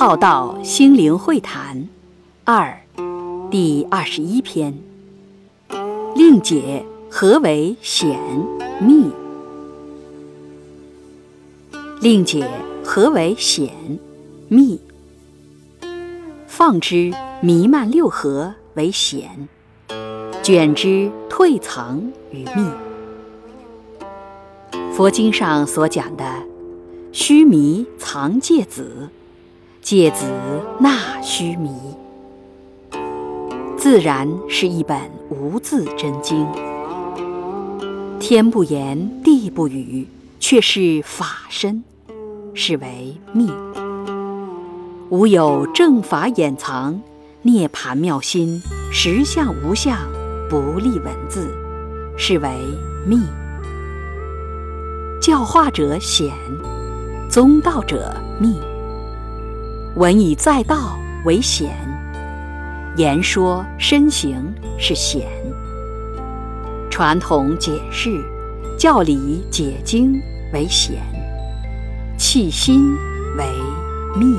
浩道心灵会谈二第二十一篇，令解何为显密？令解何为显密？放之弥漫六合为显，卷之退藏于密。佛经上所讲的须弥藏芥子。芥子纳须弥，自然是一本无字真经。天不言，地不语，却是法身，是为密。无有正法掩藏，涅盘妙心，实相无相，不立文字，是为密。教化者显，宗道者密。文以载道为显，言说身行是显，传统解释、教理解经为显，气心为密。